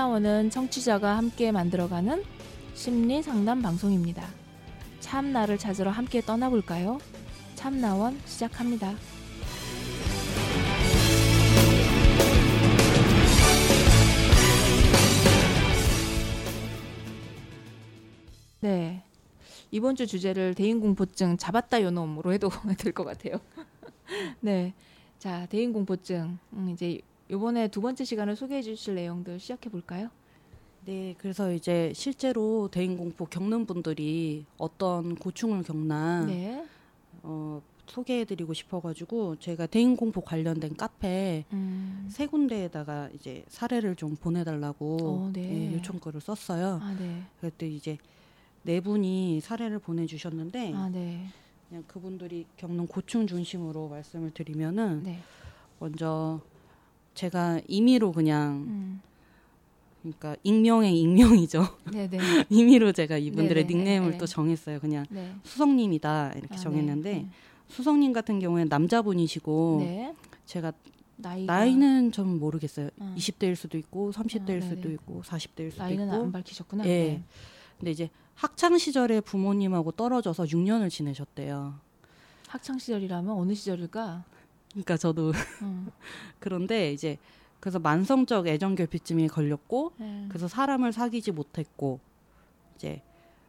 참나원은 청취자가 함께 만들어가는 심리 상담 방송입니다. 참나를 찾으러 함께 떠나볼까요? 참나원 시작합니다. 네. 이번 주 주제를 대인공포증 잡았다 요놈으로 해도 될 것 같아요. 네. 자, 대인공포증. 음, 이제 이번에 두 번째 시간을 소개해 주실 내용들 시작해 볼까요? 네, 그래서 이제 실제로 대인공포 겪는 분들이 어떤 고충을 겪나 네. 어, 소개해드리고 싶어가지고 제가 대인공포 관련된 카페 음. 세 군데에다가 이제 사례를 좀 보내달라고 어, 네. 예, 요청글을 썼어요. 아, 네. 그랬더니 이제 네 분이 사례를 보내주셨는데 아, 네. 그냥 그분들이 겪는 고충 중심으로 말씀을 드리면은 네. 먼저 제가 임의로 그냥 음. 그러니까 익명의 익명이죠. 네, 네. 임의로 제가 이분들의 네네. 닉네임을 네. 또 정했어요. 그냥 네. 수성님이다 이렇게 아, 정했는데 네. 수성님 같은 경우에는 남자분이시고 네. 제가 나이가 나이는 좀 모르겠어요. 어. 20대일 수도 있고 30대일 아, 수도 네네. 있고 40대일 수도 나이는 있고 안 밝히셨구나. 예. 네. 근데 이제 학창 시절에 부모님하고 떨어져서 6년을 지내셨대요. 학창 시절이라면 어느 시절일까? 그러니까 저도 음. 그런데 이제 그래서 만성적 애정 결핍증에 걸렸고 네. 그래서 사람을 사귀지 못했고 이제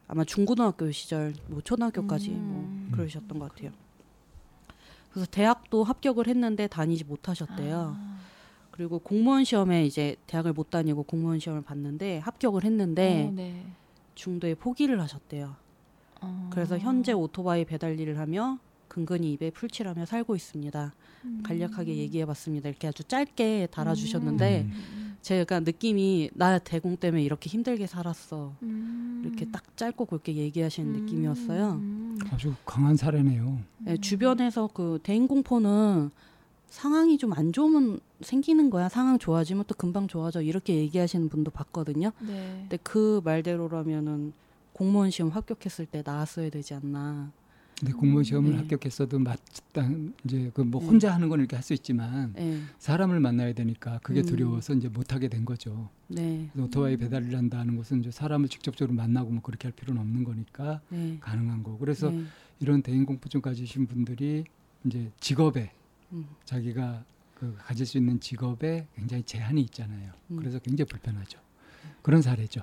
아마 중고등학교 시절 뭐 초등학교까지 음. 뭐 그러셨던 것 같아요. 그래서 대학도 합격을 했는데 다니지 못하셨대요. 아. 그리고 공무원 시험에 이제 대학을 못 다니고 공무원 시험을 봤는데 합격을 했는데 어, 네. 중도에 포기를 하셨대요. 어. 그래서 현재 오토바이 배달 일을 하며 근근히 입에 풀칠하며 살고 있습니다. 음. 간략하게 얘기해봤습니다. 이렇게 아주 짧게 달아주셨는데 음. 제가 느낌이 나 대공 때문에 이렇게 힘들게 살았어. 음. 이렇게 딱 짧고 굵게 얘기하시는 음. 느낌이었어요. 음. 아주 강한 사례네요. 네, 주변에서 그 대인 공포는 상황이 좀 안 좋으면 생기는 거야. 상황 좋아지면 또 금방 좋아져. 이렇게 얘기하시는 분도 봤거든요. 네. 근데 그 말대로라면은 공무원 시험 합격했을 때 나왔어야 되지 않나. 근데 공무원 시험을 네. 합격했어도 마땅 이제 그뭐 네. 혼자 하는 건 이렇게 할 수 있지만 네, 사람을 만나야 되니까 그게 음. 두려워서 이제 못 하게 된 거죠. 네, 오토바이 배달을 한다는 것은 이제 사람을 직접적으로 만나고 뭐 그렇게 할 필요는 없는 거니까 네. 가능한 거고. 그래서 네. 이런 대인 공포증 가지신 분들이 이제 직업에 음. 자기가 그 가질 수 있는 직업에 굉장히 제한이 있잖아요. 음. 그래서 굉장히 불편하죠. 그런 사례죠.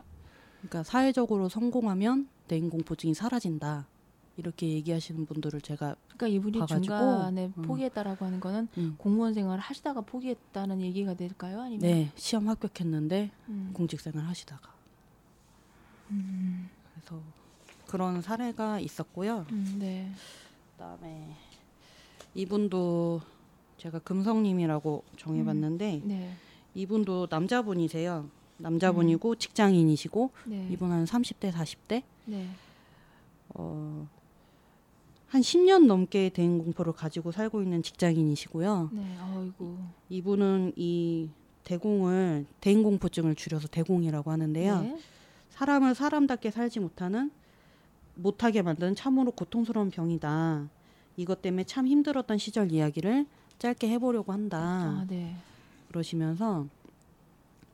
그러니까 사회적으로 성공하면 대인 공포증이 사라진다. 이렇게 얘기하시는 분들을 제가 그러니까 이분이 봐가지고, 중간에 음. 포기했다라고 하는 거는 음, 공무원 생활을 하시다가 포기했다는 얘기가 될까요? 아니면 네 시험 합격했는데 음. 공직 생활 하시다가 음. 그래서 그런 사례가 있었고요. 음, 네. 그다음에 이분도 제가 금성님이라고 정해봤는데 네. 이분도 남자분이세요. 남자분이고 직장인이시고 네. 이분 한 30대 40대 네. 어, 한 10년 넘게 대인 공포를 가지고 살고 있는 직장인이시고요. 네. 어이구. 이분은 이 대공을 대인 공포증을 줄여서 대공이라고 하는데요. 네. 사람을 사람답게 살지 못하는 못하게 만드는 참으로 고통스러운 병이다. 이것 때문에 참 힘들었던 시절 이야기를 짧게 해보려고 한다. 아, 네. 그러시면서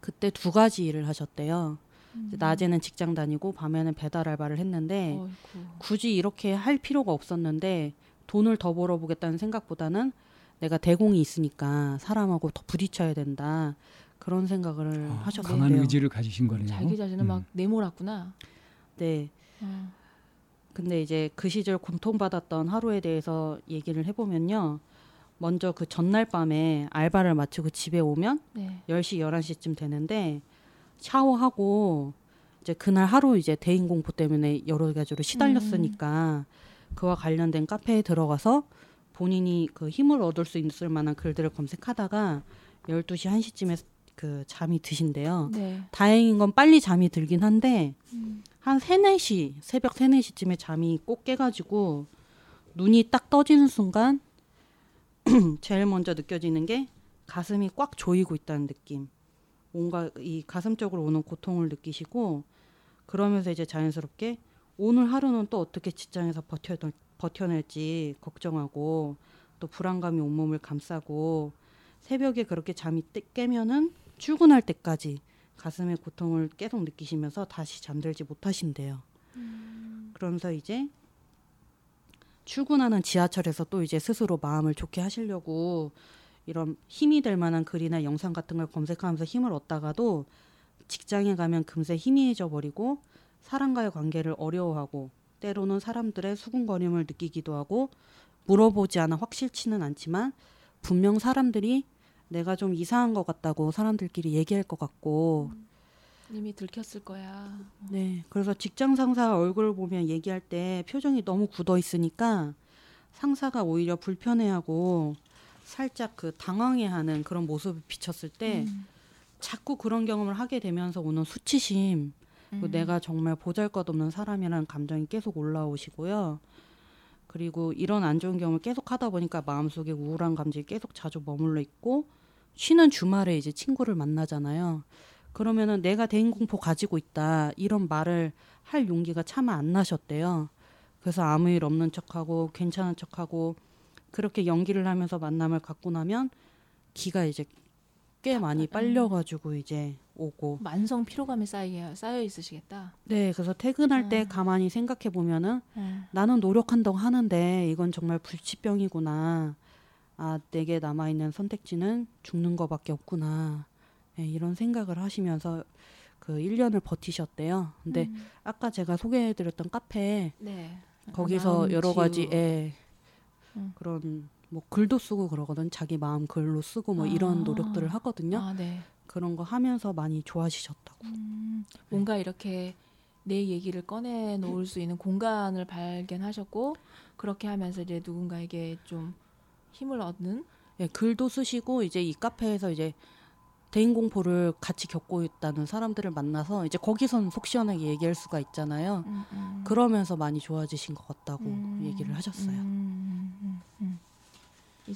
그때 두 가지 일을 하셨대요. 음. 낮에는 직장 다니고 밤에는 배달 알바를 했는데 어이구. 굳이 이렇게 할 필요가 없었는데 돈을 더 벌어보겠다는 생각보다는 내가 대공이 있으니까 사람하고 더 부딪혀야 된다 그런 생각을 아, 하셨대요. 강한 의지를 가지신 거네요. 자기 자신을 음. 막 내몰았구나. 네. 어. 근데 이제 그 시절 고통받았던 하루에 대해서 얘기를 해보면요. 먼저 그 전날 밤에 알바를 마치고 집에 오면 네. 10시, 11시쯤 되는데 샤워하고 이제 그날 하루 이제 대인 공포 때문에 여러 가지로 시달렸으니까 그와 관련된 카페에 들어가서 본인이 그 힘을 얻을 수 있을 만한 글들을 검색하다가 12시, 1시쯤에 그 잠이 드신대요. 네. 다행인 건 빨리 잠이 들긴 한데 음. 한 3, 4시, 새벽 3, 4시쯤에 잠이 꼭 깨가지고 눈이 딱 떠지는 순간 제일 먼저 느껴지는 게 가슴이 꽉 조이고 있다는 느낌. 뭔가 이 가슴 쪽으로 오는 고통을 느끼시고 그러면서 이제 자연스럽게 오늘 하루는 또 어떻게 직장에서 버텨, 버텨낼지 걱정하고 또 불안감이 온몸을 감싸고 새벽에 그렇게 잠이 깨- 깨면은 출근할 때까지 가슴의 고통을 계속 느끼시면서 다시 잠들지 못하신대요. 그러면서 이제 출근하는 지하철에서 또 이제 스스로 마음을 좋게 하시려고 이런 힘이 될 만한 글이나 영상 같은 걸 검색하면서 힘을 얻다가도 직장에 가면 금세 희미해져 버리고 사람과의 관계를 어려워하고 때로는 사람들의 수군거림을 느끼기도 하고 물어보지 않아 확실치는 않지만 분명 사람들이 내가 좀 이상한 것 같다고 사람들끼리 얘기할 것 같고 이미 들켰을 거야. 네 그래서 직장 상사 얼굴 보면 얘기할 때 표정이 너무 굳어 있으니까 상사가 오히려 불편해하고 살짝 그 당황해하는 그런 모습을 비쳤을 때 음. 자꾸 그런 경험을 하게 되면서 오는 수치심 음. 내가 정말 보잘것없는 사람이라는 감정이 계속 올라오시고요. 그리고 이런 안 좋은 경험을 계속 하다 보니까 마음속에 우울한 감정이 계속 자주 머물러 있고 쉬는 주말에 이제 친구를 만나잖아요. 그러면은 내가 대인 공포 가지고 있다 이런 말을 할 용기가 차마 안 나셨대요. 그래서 아무 일 없는 척하고 괜찮은 척하고 그렇게 연기를 하면서 만남을 갖고 나면 기가 이제 꽤 많이 빨려가지고 이제 오고 만성 피로감이 쌓여 쌓여 있으시겠다. 네, 그래서 퇴근할 때 음. 가만히 생각해 보면은 음. 나는 노력한다고 하는데 이건 정말 불치병이구나. 아, 내게 남아 있는 선택지는 죽는 거밖에 없구나. 네, 이런 생각을 하시면서 그 1년을 버티셨대요. 근데 음. 아까 제가 소개해 드렸던 카페 네. 거기서 여러 가지. 예, 음. 그런 뭐 글도 쓰고 그러거든. 자기 마음 글로 쓰고 뭐 아. 이런 노력들을 하거든요. 아, 네. 그런 거 하면서 많이 좋아지셨다고. 음, 뭔가 이렇게 내 얘기를 꺼내 놓을 수 있는 공간을 발견하셨고 그렇게 하면서 이제 누군가에게 좀 힘을 얻는 예, 글도 쓰시고 이제 이 카페에서 이제 대인 공포를 같이 겪고 있다는 사람들을 만나서 이제 거기선 속 시원하게 얘기할 수가 있잖아요. 음, 음. 그러면서 많이 좋아지신 것 같다고 음, 얘기를 하셨어요.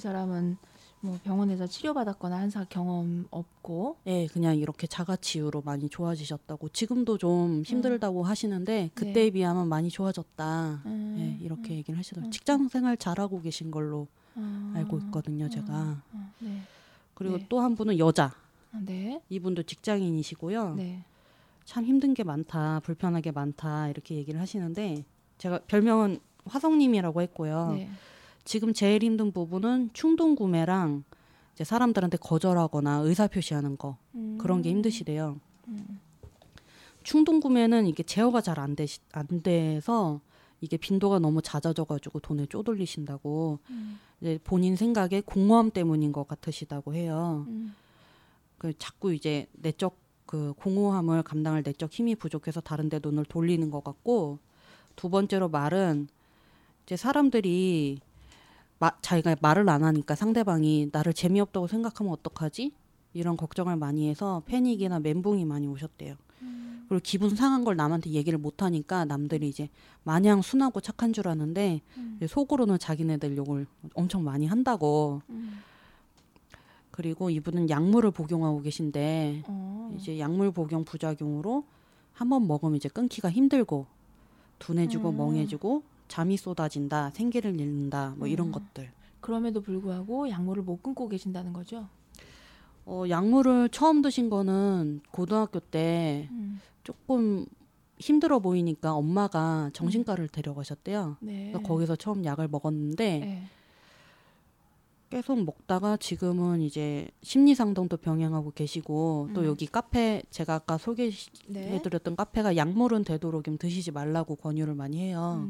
음, 음, 음. 이 사람은 뭐 병원에서 치료받았거나 한사 경험 없고 예, 그냥 이렇게 자가치유로 많이 좋아지셨다고 지금도 좀 힘들다고 하시는데 그때에 비하면 많이 좋아졌다. 음, 예, 이렇게 얘기를 하시더라고요. 음. 직장 생활 잘하고 계신 걸로 아, 알고 있거든요, 제가. 아, 네. 그리고 네. 또한 분은 여자. 아, 네. 이분도 직장인이시고요. 네. 참 힘든 게 많다, 불편하게 많다 이렇게 얘기를 하시는데 제가 별명은 화성님이라고 했고요. 네. 지금 제일 힘든 부분은 충동 구매랑 이제 사람들한테 거절하거나 의사 표시하는 거 음, 그런 게 힘드시대요. 음, 충동 구매는 이게 제어가 잘 안 되시 안 돼서 이게 빈도가 너무 잦아져가지고 돈을 쪼돌리신다고 음, 이제 본인 생각에 공허함 때문인 것 같으시다고 해요. 음, 그 자꾸 이제 내적 그 공허함을 감당할 내적 힘이 부족해서 다른데 눈을 돌리는 것 같고 두 번째로 말은 이제 사람들이 마, 자기가 말을 안 하니까 상대방이 나를 재미없다고 생각하면 어떡하지? 이런 걱정을 많이 해서 패닉이나 멘붕이 많이 오셨대요. 그리고 기분 상한 걸 남한테 얘기를 못 하니까 남들이 이제 마냥 순하고 착한 줄 아는데 음. 속으로는 자기네들 욕을 엄청 많이 한다고. 음. 그리고 이분은 약물을 복용하고 계신데 어. 이제 약물 복용 부작용으로 한 번 먹으면 이제 끊기가 힘들고 둔해지고 음. 멍해지고 잠이 쏟아진다, 생기를 잃는다, 뭐 이런 음. 것들. 그럼에도 불구하고 약물을 못 끊고 계신다는 거죠. 어, 약물을 처음 드신 거는 고등학교 때 음. 조금 힘들어 보이니까 엄마가 정신과를 데려가셨대요. 네. 그래서 거기서 처음 약을 먹었는데 네. 계속 먹다가 지금은 이제 심리 상담도 병행하고 계시고 또 음. 여기 카페 제가 아까 소개해 네. 드렸던 카페가 약물은 되도록이면 드시지 말라고 권유를 많이 해요.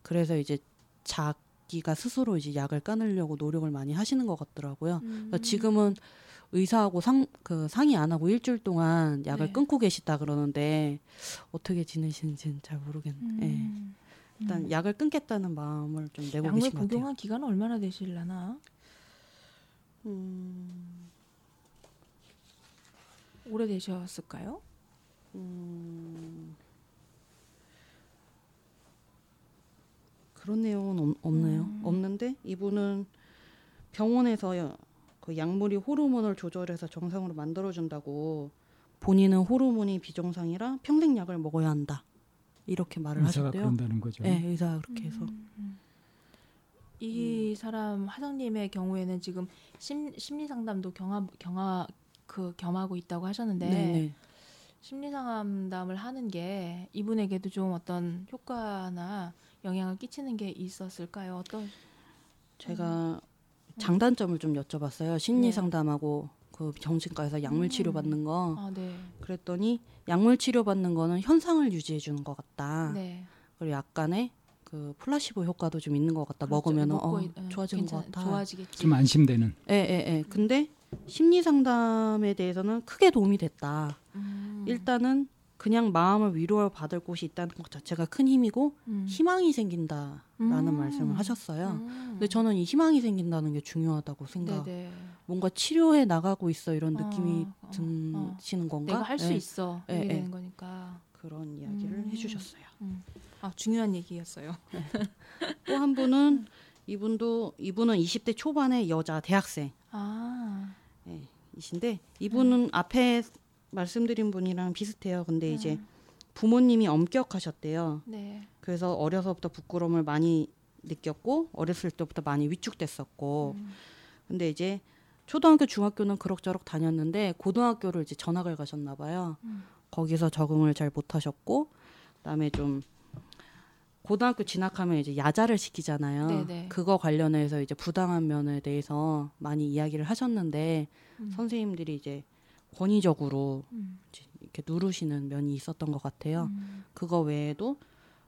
네. 그래서 이제 자기가 스스로 이제 약을 끊으려고 노력을 많이 하시는 것 같더라고요. 음. 지금은 의사하고 상 그 상의 안 하고 일주일 동안 약을 네. 끊고 계시다 그러는데 어떻게 지내시는지는 잘 모르겠는데 예. 음. 일단 음. 약을 끊겠다는 마음을 좀 내고 계신 것 같아요. 복용한 기간은 얼마나 되실라나? 음, 오래 되셨을까요? 음, 그런 내용은 없, 없네요. 음. 없는데 이분은 병원에서 그 약물이 호르몬을 조절해서 정상으로 만들어준다고 본인은 호르몬이 비정상이라 평생 약을 먹어야 한다. 이렇게 말을 의사가 하셨대요. 그런다는 거죠. 네, 의사가 그렇게 해서. 음. 이 사람 화성님의 경우에는 지금 심, 심리 상담도 경하 경하 그 겸하고 있다고 하셨는데 네, 네. 심리 상담을 하는 게 이분에게도 좀 어떤 효과나 영향을 끼치는 게 있었을까요? 어떤 제가 장단점을 좀 여쭤봤어요. 심리 네. 상담하고 그 정신과에서 약물 치료 음. 받는 거. 아, 네. 그랬더니 약물 치료 받는 거는 현상을 유지해 주는 것 같다. 네. 그리고 약간의 그 플라시보 효과도 좀 있는 것 같다. 그렇죠. 먹으면 어, 있- 예, 좋아지는 것 괜찮- 같아. 좋아지겠지. 좀 안심되는. 예, 예, 예. 근데 심리 상담에 대해서는 크게 도움이 됐다. 음. 일단은 그냥 마음을 위로 받을 곳이 있다는 것 자체가 큰 힘이고 음. 희망이 생긴다라는 음. 말씀을 하셨어요. 음. 근데 저는 이 희망이 생긴다는 게 중요하다고 생각. 네네. 뭔가 치료해 나가고 있어 이런 느낌이 어, 어, 드시는 건가? 내가 할수 예, 있어 예, 이게 예. 되는 거니까. 그런 이야기를 음. 해주셨어요. 아 중요한 얘기였어요. 또한 분은 이분도 이분은 20대 초반의 여자 대학생. 아. 예, 이신데 이분은 음. 앞에 말씀드린 분이랑 비슷해요. 근데 이제 음. 부모님이 엄격하셨대요. 네. 그래서 어려서부터 부끄러움을 많이 느꼈고 어렸을 때부터 많이 위축됐었고 음. 근데 이제 초등학교 중학교는 그럭저럭 다녔는데 고등학교를 이제 전학을 가셨나 봐요. 음. 거기서 적응을 잘 못하셨고 그다음에 좀 고등학교 진학하면 이제 야자를 시키잖아요. 네네. 그거 관련해서 이제 부당한 면에 대해서 많이 이야기를 하셨는데 음. 선생님들이 이제 권위적으로 음. 이렇게 누르시는 면이 있었던 것 같아요. 음. 그거 외에도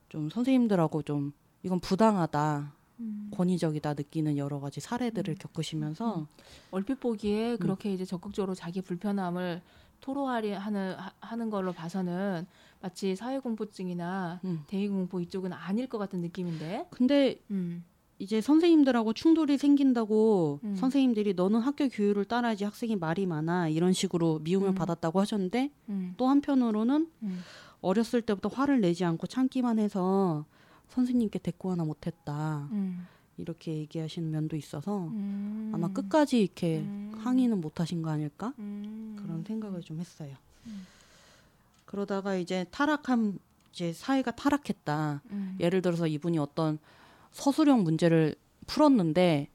좀 선생님들하고 좀 이건 부당하다, 음. 권위적이다 느끼는 여러 가지 사례들을 음. 겪으시면서 얼핏 보기에 그렇게 이제 적극적으로 자기 불편함을 토로하려 하는 하- 하는 걸로 봐서는 마치 사회 공포증이나 음. 대인 공포 이쪽은 아닐 것 같은 느낌인데. 근데 음. 이제 선생님들하고 충돌이 생긴다고 음. 선생님들이 너는 학교 교육을 따라야지 학생이 말이 많아 이런 식으로 미움을 음. 받았다고 하셨는데 음. 또 한편으로는 음. 어렸을 때부터 화를 내지 않고 참기만 해서 선생님께 대꾸 하나 못했다 음. 이렇게 얘기하시는 면도 있어서 음. 아마 끝까지 이렇게 음. 항의는 못하신 거 아닐까 음. 그런 생각을 좀 했어요. 음. 그러다가 이제 타락한 이제 사회가 타락했다. 음. 예를 들어서 이분이 어떤 서술형 문제를 풀었는데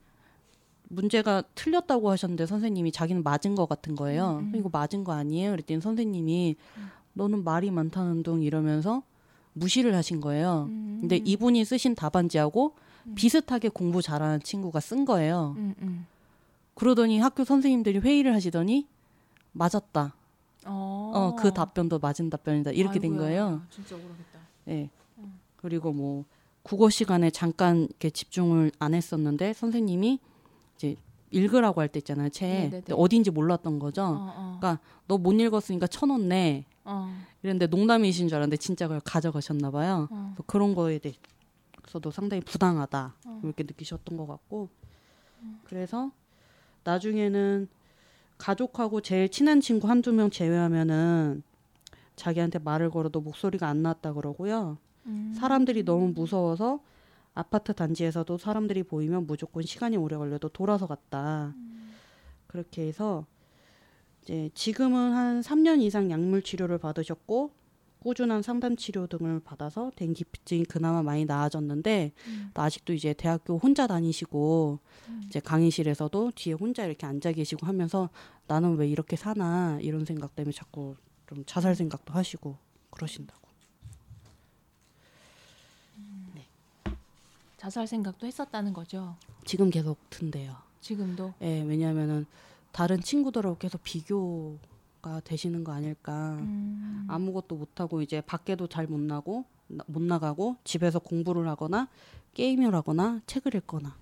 문제가 틀렸다고 하셨는데 선생님이 자기는 맞은 것 같은 거예요. 음, 음. 이거 맞은 거 아니에요? 그랬더니 선생님이 음. 너는 말이 많다는 둥 이러면서 무시를 하신 거예요. 음. 근데 이분이 쓰신 답안지하고 음. 비슷하게 공부 잘하는 친구가 쓴 거예요. 그러더니 학교 선생님들이 회의를 하시더니 맞았다. 어. 어, 그 답변도 맞은 답변이다. 이렇게 된 아이고야. 거예요. 진짜. 예. 음. 그리고 뭐 국어 시간에 잠깐 이렇게 집중을 안 했었는데 선생님이 이제 읽으라고 할 때 있잖아요. 책. 네네네. 근데 어딘지 몰랐던 거죠. 어, 어. 그러니까 너 못 읽었으니까 천 원 내. 어. 이랬는데 농담이신 줄 알았는데 진짜 그걸 가져가셨나 봐요. 어. 그런 거에 대해서도 상당히 부당하다. 어. 이렇게 느끼셨던 것 같고. 그래서 나중에는 가족하고 제일 친한 친구 한두 명 제외하면은 자기한테 말을 걸어도 목소리가 안 났다 그러고요. 음. 사람들이 너무 무서워서 아파트 단지에서도 사람들이 보이면 무조건 시간이 오래 걸려도 돌아서 갔다. 그렇게 해서 이제 지금은 한 3년 이상 약물 치료를 받으셨고 꾸준한 상담 치료 등을 받아서 den기증이 그나마 많이 나아졌는데 음. 또 아직도 이제 대학교 혼자 다니시고 음. 이제 강의실에서도 뒤에 혼자 이렇게 앉아 계시고 하면서 나는 왜 이렇게 사나 이런 생각 때문에 자꾸 좀 자살 생각도 하시고 그러신다고. 자살 생각도 했었다는 거죠. 지금 계속 든대요. 지금도. 예, 왜냐하면은 다른 친구들하고 계속 비교가 되시는 거 아닐까. 음. 아무것도 못 하고 이제 밖에도 잘 못 나고 나- 못 나가고 집에서 공부를 하거나 게임을 하거나 책을 읽거나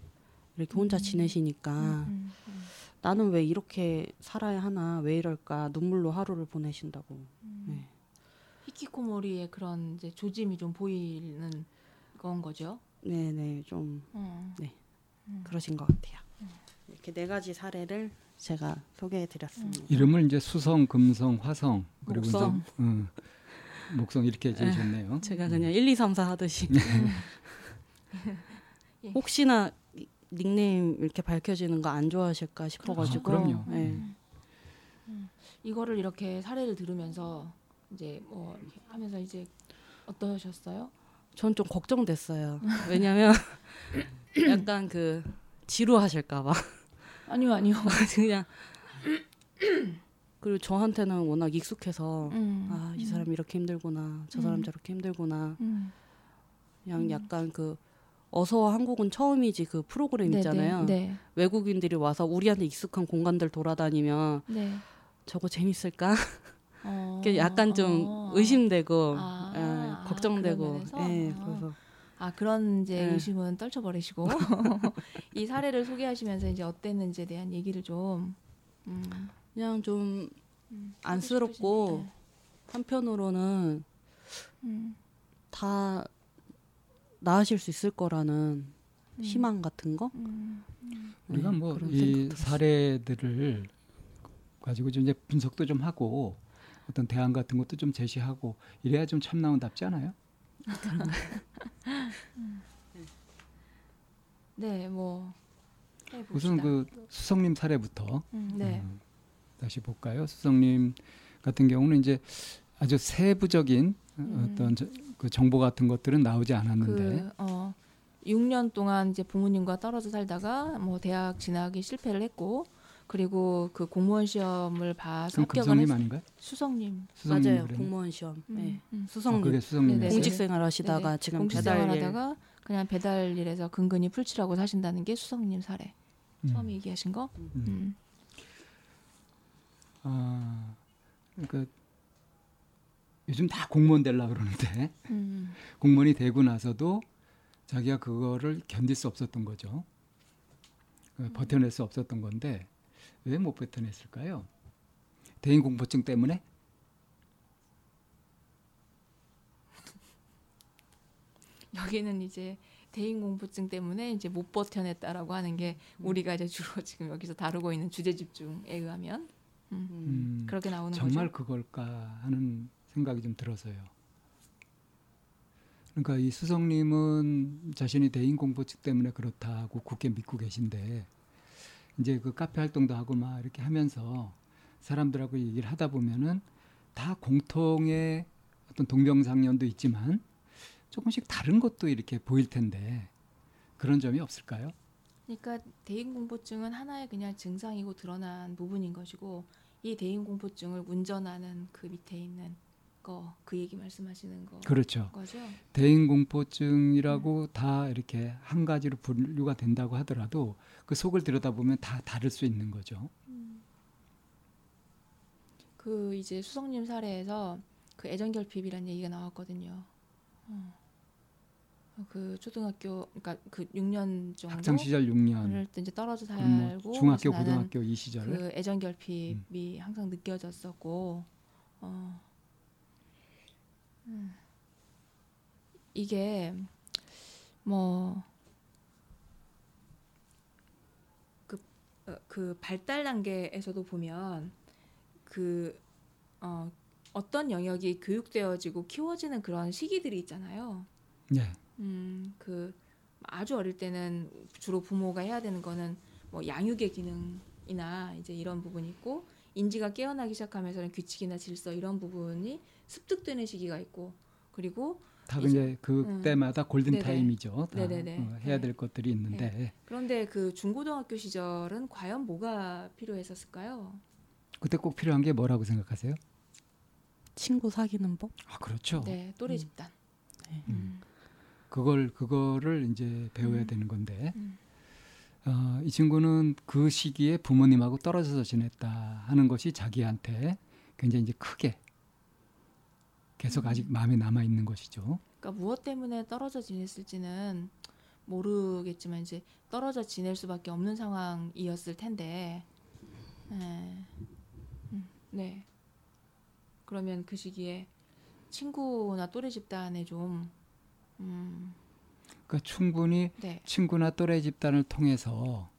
이렇게 혼자 음. 지내시니까 음, 음, 나는 왜 이렇게 살아야 하나 왜 이럴까 눈물로 하루를 보내신다고. 음. 네. 히키코모리의 그런 이제 조짐이 좀 보이는 건 거죠. 네네 좀 어. 그러신 것 같아요. 이렇게 네 가지 사례를 제가 소개해드렸습니다. 이름을 이제 수성, 금성, 화성 그리고 목성. 이제 음, 목성 이렇게 지으셨네요. 음. 제가 그냥 1, 2, 3, 4 하듯이 예. 혹시나 이- 닉네임 이렇게 밝혀지는 거 안 좋아하실까 싶어가지고 아, 그럼요. 네. 음. 이거를 이렇게 사례를 들으면서 이제 뭐 이렇게 하면서 이제 어떠셨어요? 전 좀 걱정됐어요. 왜냐면 약간 그 지루하실까봐 아니요, 아니요. 그냥 그리고 저한테는 워낙 익숙해서 음. 아이 음. 사람 이렇게 힘들구나 저 사람 음. 저렇게 힘들구나 음. 그냥 음. 약간 그 어서 한국은 처음이지 그 프로그램 네, 있잖아요. 네. 외국인들이 와서 우리한테 익숙한 공간들 돌아다니면 네. 네. 저거 재밌을까? 어, 약간 좀 어. 의심되고 아, 걱정되고? 예, 아. 그래서 아 그런 이제 네. 의심은 떨쳐버리시고 이 사례를 소개하시면서 이제 어땠는지에 대한 얘기를 좀 음, 그냥 좀 음, 안쓰럽고 하고 싶으신- 한편으로는 네. 음, 다 나으실 수 있을 거라는 음, 희망 같은 거 음, 우리가 네, 뭐 그런 이 생각도 했어요. 사례들을 가지고 좀 이제 분석도 좀 하고 어떤 대안 같은 것도 좀 제시하고 이래야 좀 참나온답지 않아요? 네, 뭐 해봅시다. 우선 그 수성님 사례부터 음, 네. 음, 다시 볼까요? 수성님 같은 경우는 이제 아주 세부적인 음. 어떤 저, 그 정보 같은 것들은 나오지 않았는데 그 어, 6년 동안 이제 부모님과 떨어져 살다가 뭐 대학 진학에 실패를 했고 그리고 그 공무원 시험을 봐서 합격을 했 아닌가요? 수성님. 수성님 맞아요 그랬- 공무원 시험 음, 네. 음. 아, 수성님 그게 수성님 네네. 공직 생활 하시다가 네네. 지금 공직 생활 배달 일 하다가 그냥 배달 일에서 근근히 풀칠하고 사신다는 게 수성님 사례. 음. 처음에 얘기하신 거. 음. 음. 아, 그러니까 요즘 다 공무원 되려 그러는데 음. 공무원이 되고 나서도 자기가 그거를 견딜 수 없었던 거죠. 그 버텨낼 수 없었던 건데 왜못 버텨냈을까요? 대인 공포증 때문에? 여기는 이제 대인 공포증 때문에 이제 못 버텨냈다라고 하는 게 우리가 이제 주로 지금 여기서 다루고 있는 주제 집중에 의하면 음. 음. 음, 그렇게 나오는 정말 거죠. 그걸까 하는 생각이 좀 들어서요. 그러니까 이 수성님은 자신이 대인 공포증 때문에 그렇다고 굳게 믿고 계신데 이제 그 카페 활동도 하고 막 이렇게 하면서 사람들하고 얘기를 하다 보면은 다 공통의 어떤 동병상련도 있지만 조금씩 다른 것도 이렇게 보일 텐데 그런 점이 없을까요? 그러니까 대인 공포증은 하나의 그냥 증상이고 드러난 부분인 것이고 이 대인 공포증을 운전하는 그 밑에 있는 거 그 얘기 말씀하시는 거 그렇죠. 거죠. 대인 공포증이라고 다 이렇게 한 가지로 분류가 된다고 하더라도 그 속을 들여다보면 다 다를 수 있는 거죠. 그 이제 수성님 사례에서 그 애정 결핍이라는 얘기가 나왔거든요. 어. 그 초등학교 그러니까 그 6년 정도 학창 시절 6년, 을 이제 떨어져 뭐 살고 중학교, 그래서 나는 고등학교 이 시절 그 애정 결핍이 항상 느껴졌었고 어 음. 이게 뭐 그, 어, 그 발달 단계에서도 보면 그 어, 어떤 영역이 교육되어지고 키워지는 그런 시기들이 있잖아요. 네, 음, 그 아주 어릴 때는 주로 부모가 해야 되는 거는 뭐 양육의 기능이나 이제 이런 부분이 있고 인지가 깨어나기 시작하면서는 규칙이나 질서 이런 부분이 습득되는 시기가 있고 그리고 다 이제- 이제 그때마다 골든 네네. 타임이죠. 다 네네네. 어, 해야 네. 될 것들이 있는데 그런데 그 중고등학교 시절은 과연 뭐가 필요했었을까요? 그때 꼭 필요한 게 뭐라고 생각하세요? 친구 사귀는 법 아 그렇죠. 네, 또래 음. 집단. 네. 음. 그걸 그거를 이제 배워야 음. 되는 건데 음. 어, 이 친구는 그 시기에 부모님하고 떨어져서 지냈다 하는 것이 자기한테 굉장히 이제 크게 계속 음. 아직 마음에 남아 있는 것이죠. 그러니까 무엇 때문에 떨어져 지냈을지는 모르겠지만 이제 떨어져 지낼 수밖에 없는 상황이었을 텐데, 네. 음, 네. 그러면 그 시기에 친구나 또래 집단에 좀, 음, 그러니까 충분히 네. 친구나 또래 집단을 통해서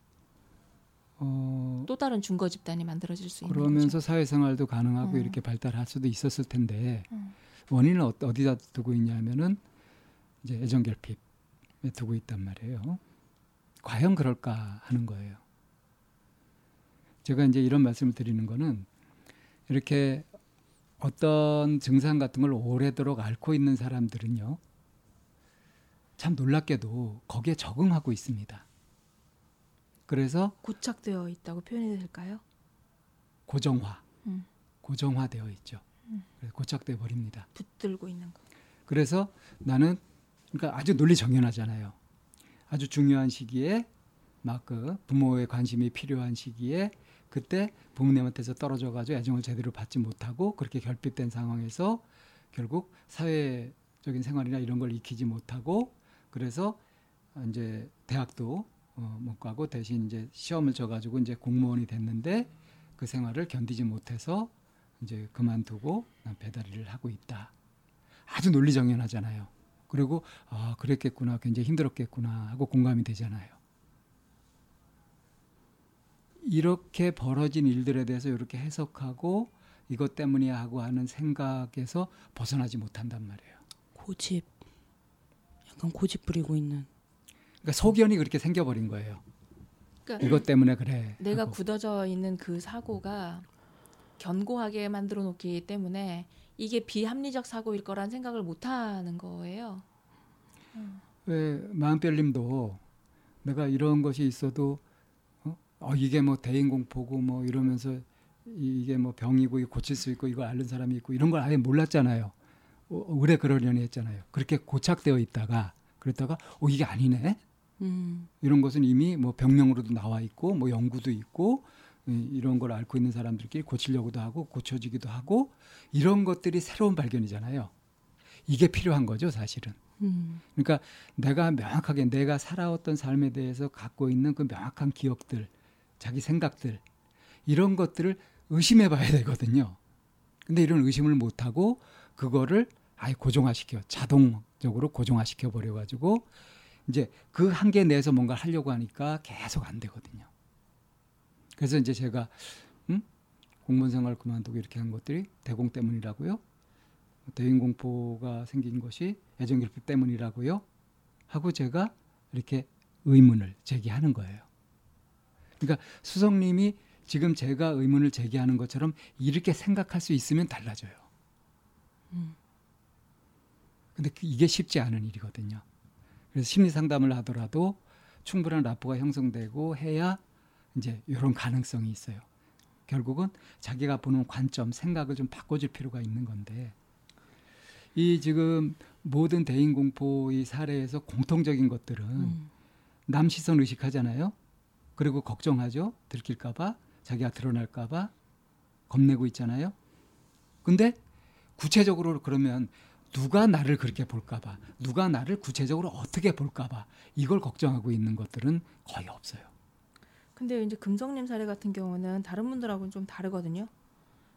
어, 또 다른 중거 집단이 만들어질 수 있는 그러면서 거죠. 사회생활도 가능하고 음. 이렇게 발달할 수도 있었을 텐데 음. 원인을 어, 어디다 두고 있냐면은 이제 애정 결핍에 두고 있단 말이에요. 과연 그럴까 하는 거예요. 제가 이제 이런 말씀을 드리는 거는 이렇게 어떤 증상 같은 걸 오래도록 앓고 있는 사람들은요. 참 놀랍게도 거기에 적응하고 있습니다. 그래서 고착되어 있다고 표현해도 될까요? 고정화. 음. 고정화되어 있죠. 고착돼 버립니다. 붙들고 있는 거. 그래서 나는 그러니까 아주 논리 정연하잖아요. 아주 중요한 시기에 막 그 부모의 관심이 필요한 시기에 그때 부모님한테서 떨어져 가지고 애정을 제대로 받지 못하고 그렇게 결핍된 상황에서 결국 사회적인 생활이나 이런 걸 익히지 못하고 그래서 이제 대학도 어, 못 가고 대신 이제 시험을 쳐 가지고 이제 공무원이 됐는데 그 생활을 견디지 못해서 이제 그만두고 배달 일을 하고 있다. 아주 논리정연하잖아요. 그리고 아 그랬겠구나, 굉장히 힘들었겠구나 하고 공감이 되잖아요. 이렇게 벌어진 일들에 대해서 이렇게 해석하고 이것 때문이야 하고 하는 생각에서 벗어나지 못한단 말이에요. 고집. 약간 고집 부리고 있는. 그러니까 소견이 그렇게 생겨버린 거예요. 그러니까 이것 때문에 그래. 내가 하고. 굳어져 있는 그 사고가 견고하게 만들어 놓기 때문에 이게 비합리적 사고일 거란 생각을 못 하는 거예요. 왜 마음별님도 내가 이런 것이 있어도 어? 어, 이게 뭐 대인 공포고 뭐 이러면서 이- 이게 뭐 병이고 고칠 수 있고 이거 앓는 사람이 있고 이런 걸 아예 몰랐잖아요. 어, 의뢰 그러려니 했잖아요. 그렇게 고착되어 있다가 그랬다가 어 이게 아니네. 음. 이런 것은 이미 뭐 병명으로도 나와 있고 뭐 연구도 있고 이- 이런 걸 앓고 있는 사람들끼리 고치려고도 하고 고쳐지기도 하고 이런 것들이 새로운 발견이잖아요. 이게 필요한 거죠, 사실은. 음. 그러니까 내가 명확하게 내가 살아왔던 삶에 대해서 갖고 있는 그 명확한 기억들, 자기 생각들 이런 것들을 의심해 봐야 되거든요. 근데 이런 의심을 못 하고 그거를 아예 고정화시켜 자동적으로 고정화시켜 버려 가지고 이제 그 한계 내에서 뭔가 하려고 하니까 계속 안 되거든요. 그래서 이제 제가 음? 공무원 생활 그만두고 이렇게 한 것들이 대공 때문이라고요. 대인 공포가 생긴 것이 애정 결핍 때문이라고요. 하고 제가 이렇게 의문을 제기하는 거예요. 그러니까 수석님이 지금 제가 의문을 제기하는 것처럼 이렇게 생각할 수 있으면 달라져요. 근데 그- 이게 쉽지 않은 일이거든요. 그래서 심리 상담을 하더라도 충분한 라포가 형성되고 해야 이제 이런 가능성이 있어요. 결국은 자기가 보는 관점, 생각을 좀 바꿔줄 필요가 있는 건데 이 지금 모든 대인 공포 의 사례에서 공통적인 것들은 음. 남 시선 의식하잖아요. 그리고 걱정하죠. 들킬까봐, 자기가 드러날까봐 겁내고 있잖아요. 근데 구체적으로 그러면 누가 나를 그렇게 볼까봐, 누가 나를 구체적으로 어떻게 볼까봐 이걸 걱정하고 있는 것들은 거의 없어요. 근데 이제 금성님 사례 같은 경우는 다른 분들하고는 좀 다르거든요.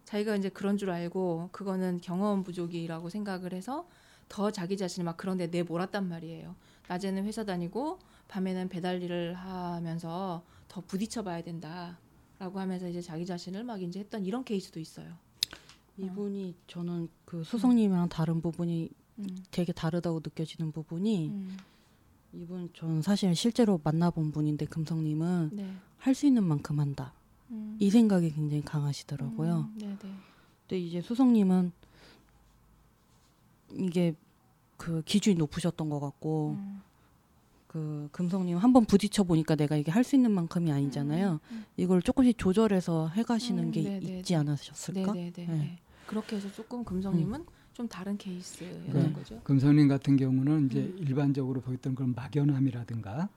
자기가 이제 그런 줄 알고 그거는 경험 부족이라고 생각을 해서 더 자기 자신을 막 그런 데 내몰았단 말이에요. 낮에는 회사 다니고 밤에는 배달 일을 하면서 더 부딪혀 봐야 된다라고 하면서 이제 자기 자신을 막 이제 했던 이런 케이스도 있어요. 이분이 저는 그 수석님이랑 다른 부분이 음. 되게 다르다고 느껴지는 부분이 음. 이분 전 사실 실제로 만나본 분인데 금성님은 네. 할수 있는 만큼 한다 음. 이 생각이 굉장히 강하시더라고요. 음, 네, 네. 근데 이제 수석님은 이게 그 기준이 높으셨던 것 같고 음. 그 금성님 한 번 부딪혀 보니까 내가 이게 할 수 있는 만큼이 아니잖아요. 음, 이걸 조금씩 조절해서 해가시는 음, 게 네, 네, 있지 네. 않으셨을까? 네, 네, 네, 네. 네. 그렇게 해서 조금 금성님은 좀 다른 케이스였던 네. 거죠. 금선인 같은 경우는 이제 음. 일반적으로 보였던 그런 막연함이라든가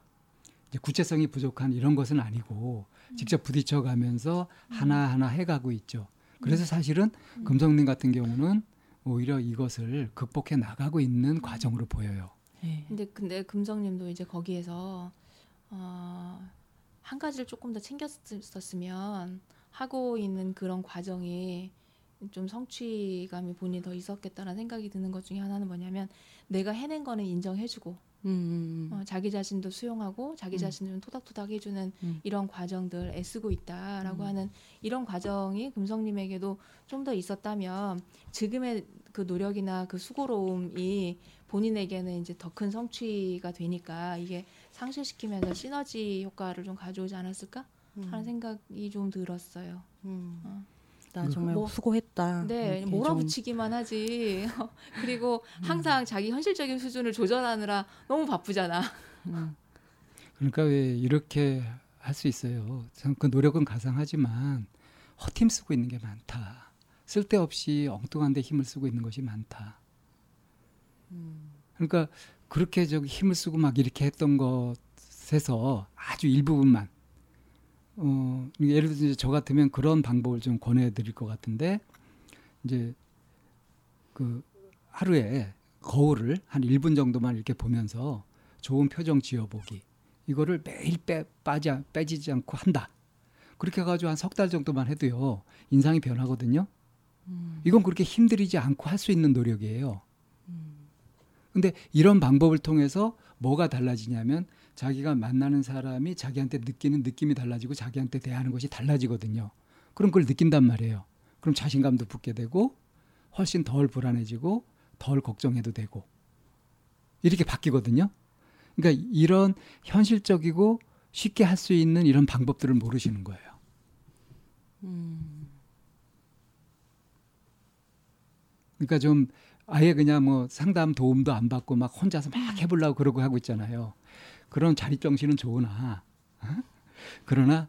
이제 구체성이 부족한 이런 것은 아니고 음. 직접 부딪혀 가면서 하나하나 해가고 있죠. 그래서 사실은 음. 금성님 같은 경우는 오히려 이것을 극복해 나가고 있는 음. 과정으로 보여요. 네. 근데 근데 금성님도 이제 거기에서 어, 한 가지를 조금 더 챙겼었으면 하고 있는 그런 과정이 좀 성취감이 본인이 더 있었겠다라는 생각이 드는 것 중에 하나는 뭐냐면 내가 해낸 거는 인정해주고 음, 음, 음. 어, 자기 자신도 수용하고 자기 음. 자신을 좀 토닥토닥 해주는 음. 이런 과정들 애쓰고 있다라고 음. 하는 이런 과정이 금성님에게도 좀 더 있었다면 지금의 그 노력이나 그 수고로움이 본인에게는 이제 더 큰 성취가 되니까 이게 상실시키면서 시너지 효과를 좀 가져오지 않았을까 하는 생각이 좀 들었어요. 음. 어. 나 정말 뭐- 수고했다. 네, 몰아붙이기만 하지. 그리고 음. 항상 자기 현실적인 수준을 조절하느라 너무 바쁘잖아. 좀, 음. 그러니까 왜 이렇게 할 수 있어요. 참 그 노력은 가상하지만 허팀 쓰고 있는 게 많다. 쓸데없이 엉뚱한 데 힘을 쓰고 있는 것이 많다. 그러니까 그렇게 저기 힘을 쓰고 막 이렇게 했던 것에서 아주 일부분만 어 예를 들어서 이제 저 같으면 그런 방법을 좀 권해 드릴 것 같은데 이제 그 하루에 거울을 한 1분 정도만 이렇게 보면서 좋은 표정 지어보기 이거를 매일 빼 빠지 빼지지 않고 한다. 그렇게 해가지고 한 석 달 정도만 해도요 인상이 변하거든요. 이건 그렇게 힘들이지 않고 할 수 있는 노력이에요. 근데 이런 방법을 통해서 뭐가 달라지냐면 자기가 만나는 사람이 자기한테 느끼는 느낌이 달라지고 자기한테 대하는 것이 달라지거든요. 그럼 그걸 느낀단 말이에요. 그럼 자신감도 붙게 되고 훨씬 덜 불안해지고 덜 걱정해도 되고 이렇게 바뀌거든요. 그러니까 이런 현실적이고 쉽게 할 수 있는 이런 방법들을 모르시는 거예요. 그러니까 좀 아예 그냥 뭐 상담 도움도 안 받고 막 혼자서 막 해보려고 그러고 하고 있잖아요. 그런 자립 정신은 좋으나 어? 그러나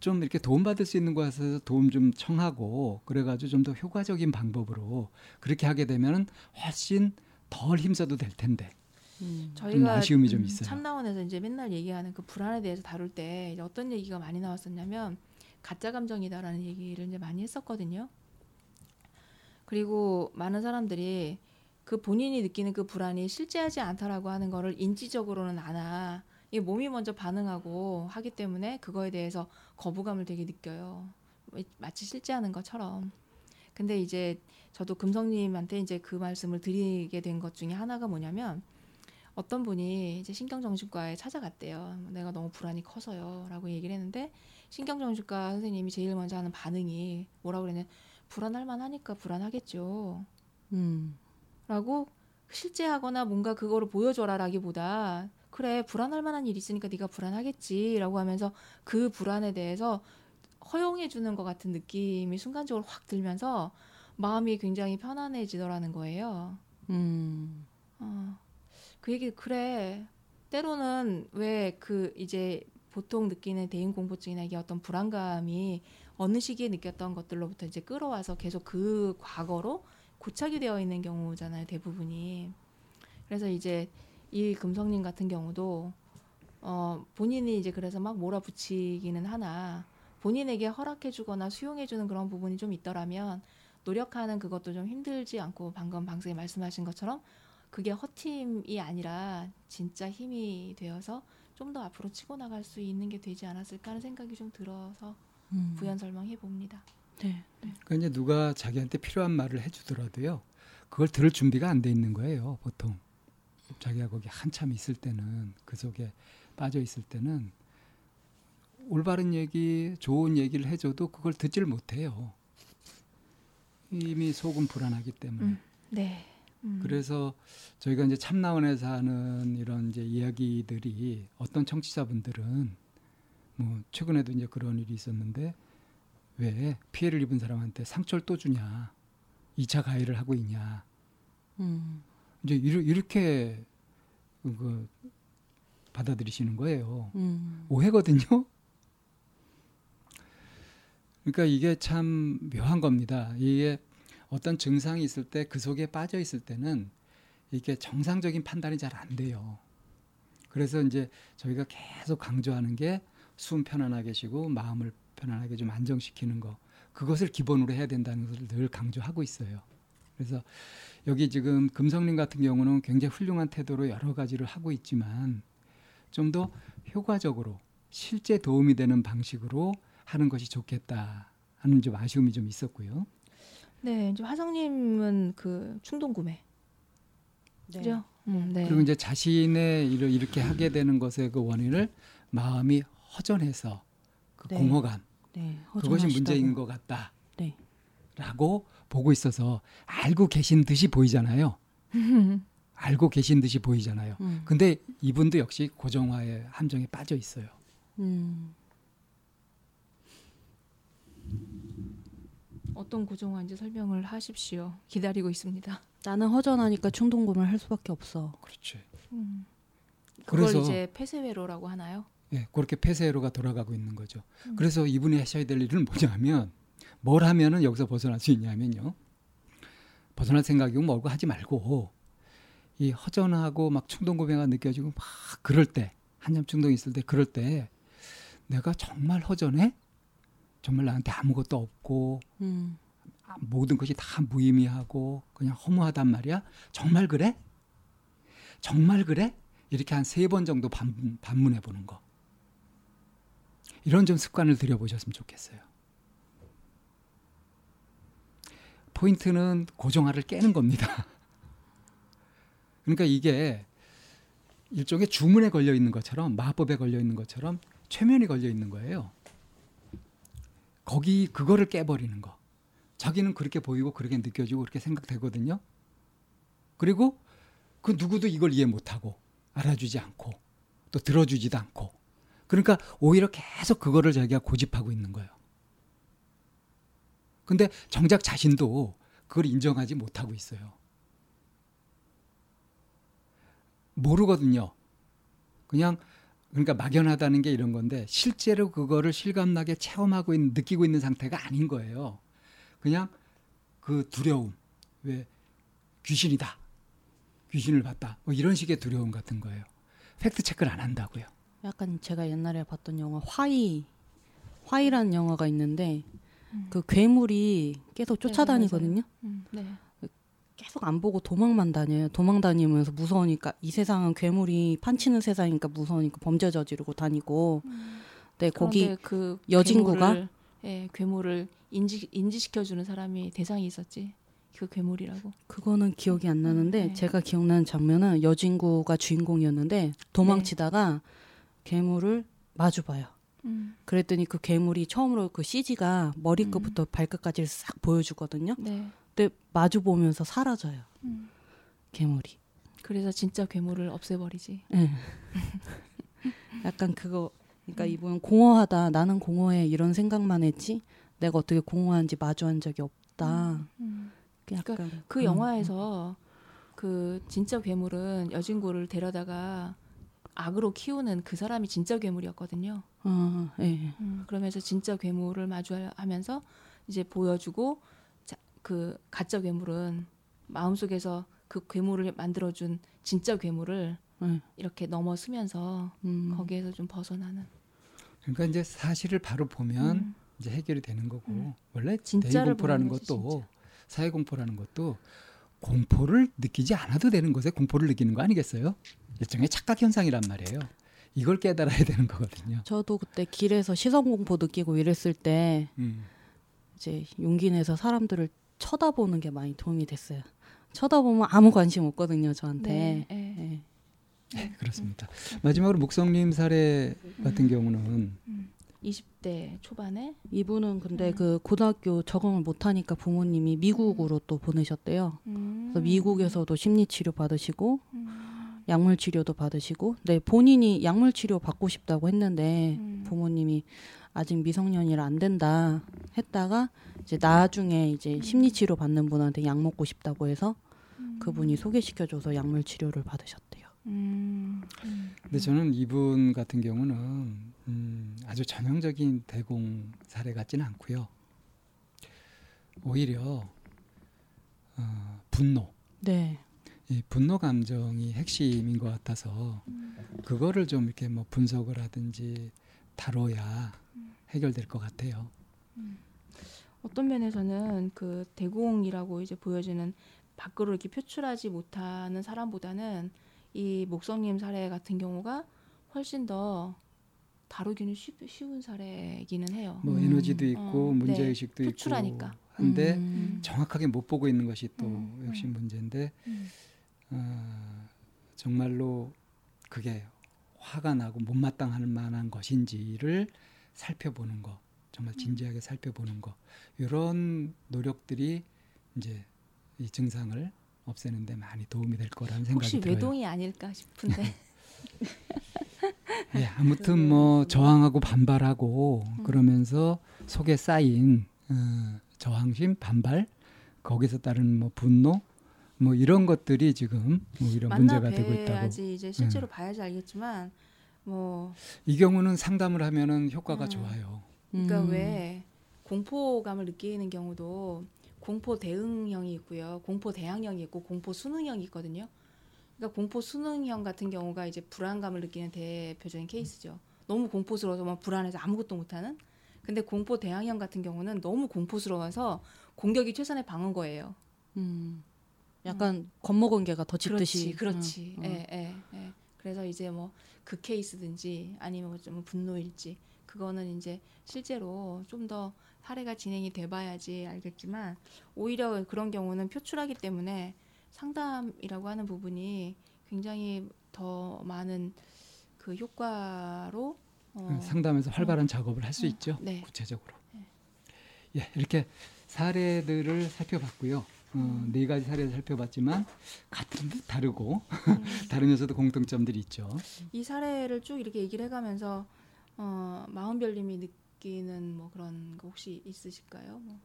좀 이렇게 도움 받을 수 있는 곳에서 도움 좀 청하고 그래가지고 좀 더 효과적인 방법으로 그렇게 하게 되면 훨씬 덜 힘써도 될 텐데 저희가 아쉬움이 좀 음, 있어요. 참나원에서 이제 맨날 얘기하는 그 불안에 대해서 다룰 때 이제 어떤 얘기가 많이 나왔었냐면 가짜 감정이다라는 얘기를 이제 많이 했었거든요. 그리고 많은 사람들이 그 본인이 느끼는 그 불안이 실제하지 않다라고 하는 거를 인지적으로는 아나 이 몸이 먼저 반응하고 하기 때문에 그거에 대해서 거부감을 되게 느껴요. 마치 실제하는 것처럼. 근데 이제 저도 금성님한테 이제 그 말씀을 드리게 된 것 중에 하나가 뭐냐면 어떤 분이 이제 신경정신과에 찾아갔대요. 내가 너무 불안이 커서요 라고 얘기를 했는데 신경정신과 선생님이 제일 먼저 하는 반응이 뭐라고 그랬냐 불안할 만하니까 불안하겠죠. 음. 라고 실제하거나 뭔가 그거를 보여줘라라기보다 그래 불안할 만한 일이 있으니까 네가 불안하겠지라고 하면서 그 불안에 대해서 허용해 주는 것 같은 느낌이 순간적으로 확 들면서 마음이 굉장히 편안해지더라는 거예요. 음. 어, 그 얘기 그래. 때로는 왜 그 이제 보통 느끼는 대인 공포증이나 이게 어떤 불안감이 어느 시기에 느꼈던 것들로부터 이제 끌어와서 계속 그 과거로 고착이 되어 있는 경우잖아요, 대부분이. 그래서 이제 이 금성님 같은 경우도 어 본인이 이제 그래서 막 몰아붙이기는 하나 본인에게 허락해주거나 수용해주는 그런 부분이 좀 있더라면 노력하는 그것도 좀 힘들지 않고 방금 방송에 말씀하신 것처럼 그게 허팀이 아니라 진짜 힘이 되어서 좀 더 앞으로 치고 나갈 수 있는 게 되지 않았을까 하는 생각이 좀 들어서 음. 부연 설명해 봅니다. 네. 그러니까 이제 누가 자기한테 필요한 말을 해주더라도요, 그걸 들을 준비가 안 돼 있는 거예요, 보통. 자기가 거기 한참 있을 때는 그 속에 빠져 있을 때는 올바른 얘기, 좋은 얘기를 해줘도 그걸 듣질 못해요. 이미 속은 불안하기 때문에. 음. 네. 음. 그래서 저희가 이제 참나원에서 하는 이런 이제 이야기들이 어떤 청취자분들은 뭐 최근에도 이제 그런 일이 있었는데 왜 피해를 입은 사람한테 상처를 또 주냐, 2차 가해를 하고 있냐, 음. 이제 이렇게 그 받아들이시는 거예요. 음. 오해거든요. 그러니까 이게 참 묘한 겁니다. 이게 어떤 증상이 있을 때 그 속에 빠져 있을 때는 이게 정상적인 판단이 잘 안 돼요. 그래서 이제 저희가 계속 강조하는 게 숨 편안하게 쉬고 마음을 편안하게 좀 안정시키는 거 그것을 기본으로 해야 된다는 것을 늘 강조하고 있어요. 그래서 여기 지금 금성님 같은 경우는 굉장히 훌륭한 태도로 여러 가지를 하고 있지만 좀 더 효과적으로 실제 도움이 되는 방식으로 하는 것이 좋겠다 하는 좀 아쉬움이 좀 있었고요. 네, 이제 화성님은 그 충동 구매, 네. 그죠? 음, 네. 그리고 이제 자신의 이러- 이렇게 하게 되는 것의 그 원인을 마음이 허전해서 그 네. 공허감 네. 그것이. 문제인 것 같다. 네. 라고 보고 있어서 알고 계신 듯이 보이잖아요. 알고 계신 듯이 보이잖아요. 음. 근데 이분도 역시 고정화의 함정에 빠져 있어요. 음. 어떤 구조화인지 설명을 하십시오. 기다리고 있습니다. 나는 허전하니까 충동구매를 할 수밖에 없어. 그렇지. 음. 그걸 그래서 이제 폐쇄회로라고 하나요? 예, 그렇게 폐쇄로가 돌아가고 있는 거죠. 음. 그래서 이분이 하셔야 될 일은 뭐냐면 뭘 하면은 여기서 벗어날 수 있냐면요. 벗어날 생각이 뭐고 하지 말고 이 허전하고 막 충동 고백가 느껴지고 막 그럴 때 한참 충동이 있을 때 그럴 때 내가 정말 허전해? 정말 나한테 아무것도 없고 음. 모든 것이 다 무의미하고 그냥 허무하단 말이야? 정말 그래? 정말 그래? 이렇게 한 세 번 정도 반, 반문해 보는 거. 이런 좀 습관을 들여보셨으면 좋겠어요. 포인트는 고정화를 깨는 겁니다. 그러니까 이게 일종의 주문에 걸려 있는 것처럼 마법에 걸려 있는 것처럼 최면이 걸려 있는 거예요. 거기 그거를 깨버리는 거. 자기는 그렇게 보이고 그렇게 느껴지고 그렇게 생각되거든요. 그리고 그 누구도 이걸 이해 못하고 알아주지 않고 또 들어주지도 않고 그러니까 오히려 계속 그거를 자기가 고집하고 있는 거예요. 근데 정작 자신도 그걸 인정하지 못하고 있어요. 모르거든요. 그냥 그러니까 막연하다는 게 이런 건데 실제로 그거를 실감나게 체험하고 있는 느끼고 있는 상태가 아닌 거예요. 그냥 그 두려움 왜 귀신이다 귀신을 봤다 뭐 이런 식의 두려움 같은 거예요. 팩트 체크를 안 한다고요. 약간 제가 옛날에 봤던 영화 화이 화이라는 영화가 있는데 음. 그 괴물이 계속 쫓아다니거든요. 음, 네. 계속 안 보고 도망만 다녀요. 도망 다니면서 무서우니까 이 세상은 괴물이 판치는 세상이니까 무서우니까 범죄 저지르고 다니고. 네 거기 그 여진구가? 괴물을, 예, 괴물을 인지 인지시켜 주는 사람이 대상이 있었지. 그 괴물이라고. 그거는 기억이 안 나는데 네. 제가 기억나는 장면은 여진구가 주인공이었는데 도망치다가 괴물을 마주봐요. 음. 그랬더니 그 괴물이 처음으로 그 CG가 머리끝부터 발끝까지를 싹 보여주거든요. 네. 근데 마주 보면서 사라져요. 음. 괴물이. 그래서 진짜 괴물을 없애버리지. 예. 약간 그거 그러니까 이분은 공허하다. 나는 공허해. 이런 생각만 했지. 내가 어떻게 공허한지 마주한 적이 없다. 음. 약간 그 그런- 영화에서 그 진짜 괴물은 여진구를 데려다가 악으로 키우는 그 사람이 진짜 괴물이었거든요. 어, 예. 음, 그러면서 진짜 괴물을 마주하면서 이제 보여주고 자, 그 가짜 괴물은 마음속에서 그 괴물을 만들어준 진짜 괴물을 네. 이렇게 넘어서면서 음. 거기에서 좀 벗어나는 그러니까 이제 사실을 바로 보면 음. 이제 해결이 되는 거고 음. 원래 대의 공포라는 보는 거지, 것도 사회 공포라는 것도 공포를 느끼지 않아도 되는 것에 공포를 느끼는 거 아니겠어요? 일종의 착각 현상이란 말이에요. 이걸 깨달아야 되는 거거든요. 저도 그때 길에서 시선 공포 느끼고 이랬을 때 음. 이제 용기 내서 사람들을 쳐다보는 게 많이 도움이 됐어요. 쳐다보면 아무 관심 없거든요, 저한테. 네, 네. 예. 네, 그렇습니다. 마지막으로 목성님 사례 같은 경우는 20대 초반에 이분은 근데 음. 그 고등학교 적응을 못하니까 부모님이 미국으로 또 보내셨대요. 음. 그래서 미국에서도 심리 치료 받으시고 음. 약물 치료도 받으시고, 네 본인이 약물 치료 받고 싶다고 했는데 음. 부모님이 아직 미성년이라 안 된다 했다가 이제 나중에 이제 심리 치료 받는 분한테 약 먹고 싶다고 해서 그분이 소개시켜줘서 약물 치료를 받으셨대요. 음. 음. 근데 저는 이분 같은 경우는 음, 아주 전형적인 대공 사례 같지는 않고요. 오히려 어, 분노, 네. 이 분노 감정이 핵심인 것 같아서 그거를 좀 이렇게 뭐 분석을 하든지 다뤄야 해결될 것 같아요. 어떤 면에서는 그 대공이라고 이제 보여지는 밖으로 이렇게 표출하지 못하는 사람보다는 이 목성님 사례 같은 경우가 훨씬 더 다루기는 쉬, 쉬운 사례이기는 해요. 뭐 음. 에너지도 있고 어, 네. 문제 의식도 표출하니까. 있고 한데 음. 정확하게 못 보고 있는 것이 또 음, 역시 음. 문제인데 음. 어, 정말로 그게 화가 나고 못마땅할 만한 것인지를 살펴보는 거 정말 진지하게 살펴보는 거 이런 노력들이 이제 이 증상을 없애는데 많이 도움이 될 거라는 생각이 혹시 들어요. 외동이 아닐까 싶은데. 예, 아무튼 뭐 저항하고 반발하고 그러면서 속에 쌓인 어, 저항심, 반발 거기서 따른 뭐 분노 뭐 이런 것들이 지금 뭐 이런 문제가 되고 있다고. 음. 이제 실제로 봐야지 알겠지만 뭐 이 경우는 상담을 하면은 효과가 음. 좋아요. 그러니까 음. 왜 공포감을 느끼는 경우도 공포 대응형이 있고요. 공포 대항형이 있고 공포 순응형이 있거든요. 그러니까 공포 순응형 같은 경우가 이제 불안감을 느끼는 대표적인 케이스죠. 너무 공포스러워서 막 불안해서 아무것도 못하는. 근데 공포 대항형 같은 경우는 너무 공포스러워서 공격이 최선의 방어인 거예요. 음. 약간 겁먹은 개가 더 짙듯이. 그렇지, 그렇지. 음, 예, 예, 예. 그래서 이제 뭐 그 케이스든지 아니면 좀 분노일지 그거는 이제 실제로 좀 더 사례가 진행이 돼봐야지 알겠지만 오히려 그런 경우는 표출하기 때문에 상담이라고 하는 부분이 굉장히 더 많은 그 효과로 어, 상담에서 활발한 작업을 할수 어, 있죠. 네. 구체적으로. 예, 이렇게 사례들을 살펴봤고요. 어, 네 가지 사례를 살펴봤지만 같은 듯 다르고 음. 다르면서도 공통점들이 있죠. 이 사례를 쭉 이렇게 얘기를 해가면서 어, 마흔별님이 느 끼는 뭐 그런 거 혹시 있으실까요? 뭐,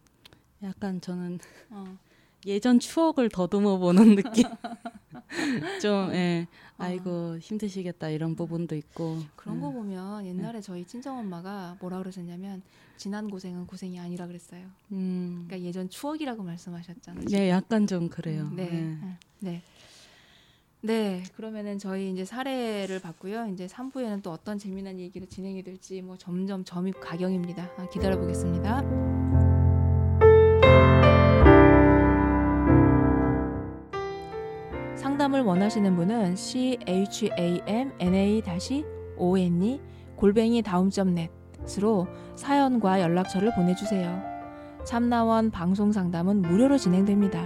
약간 저는 어, 예전 추억을 더듬어 보는 느낌. 좀, 예. 아이고, 힘드시겠다, 이런 부분도 있고. 그런 예. 거 보면 옛날에 저희 친정 엄마가 뭐라 그러셨냐면 지난 고생은 고생이 아니라 그랬어요. 음. 그러니까 예전 추억이라고 말씀하셨잖아요. 네, 약간 좀 그래요. 네. 예. 네. 네. 그러면은 저희 이제 사례를 봤고요. 이제 3부에는 또 어떤 재미난 얘기로 진행이 될지 뭐 점점 점입 가경입니다. 아, 기다려 보겠습니다. 상담을 원하시는 분은 c h a m n a o n e 골뱅이 다음점 넷으로 사연과 연락처를 보내주세요. 참나원 방송 상담은 무료로 진행됩니다.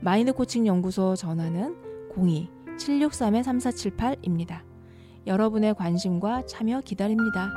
마인드 코칭 연구소 전화는 02-763-3478입니다. 여러분의 관심과 참여 기다립니다.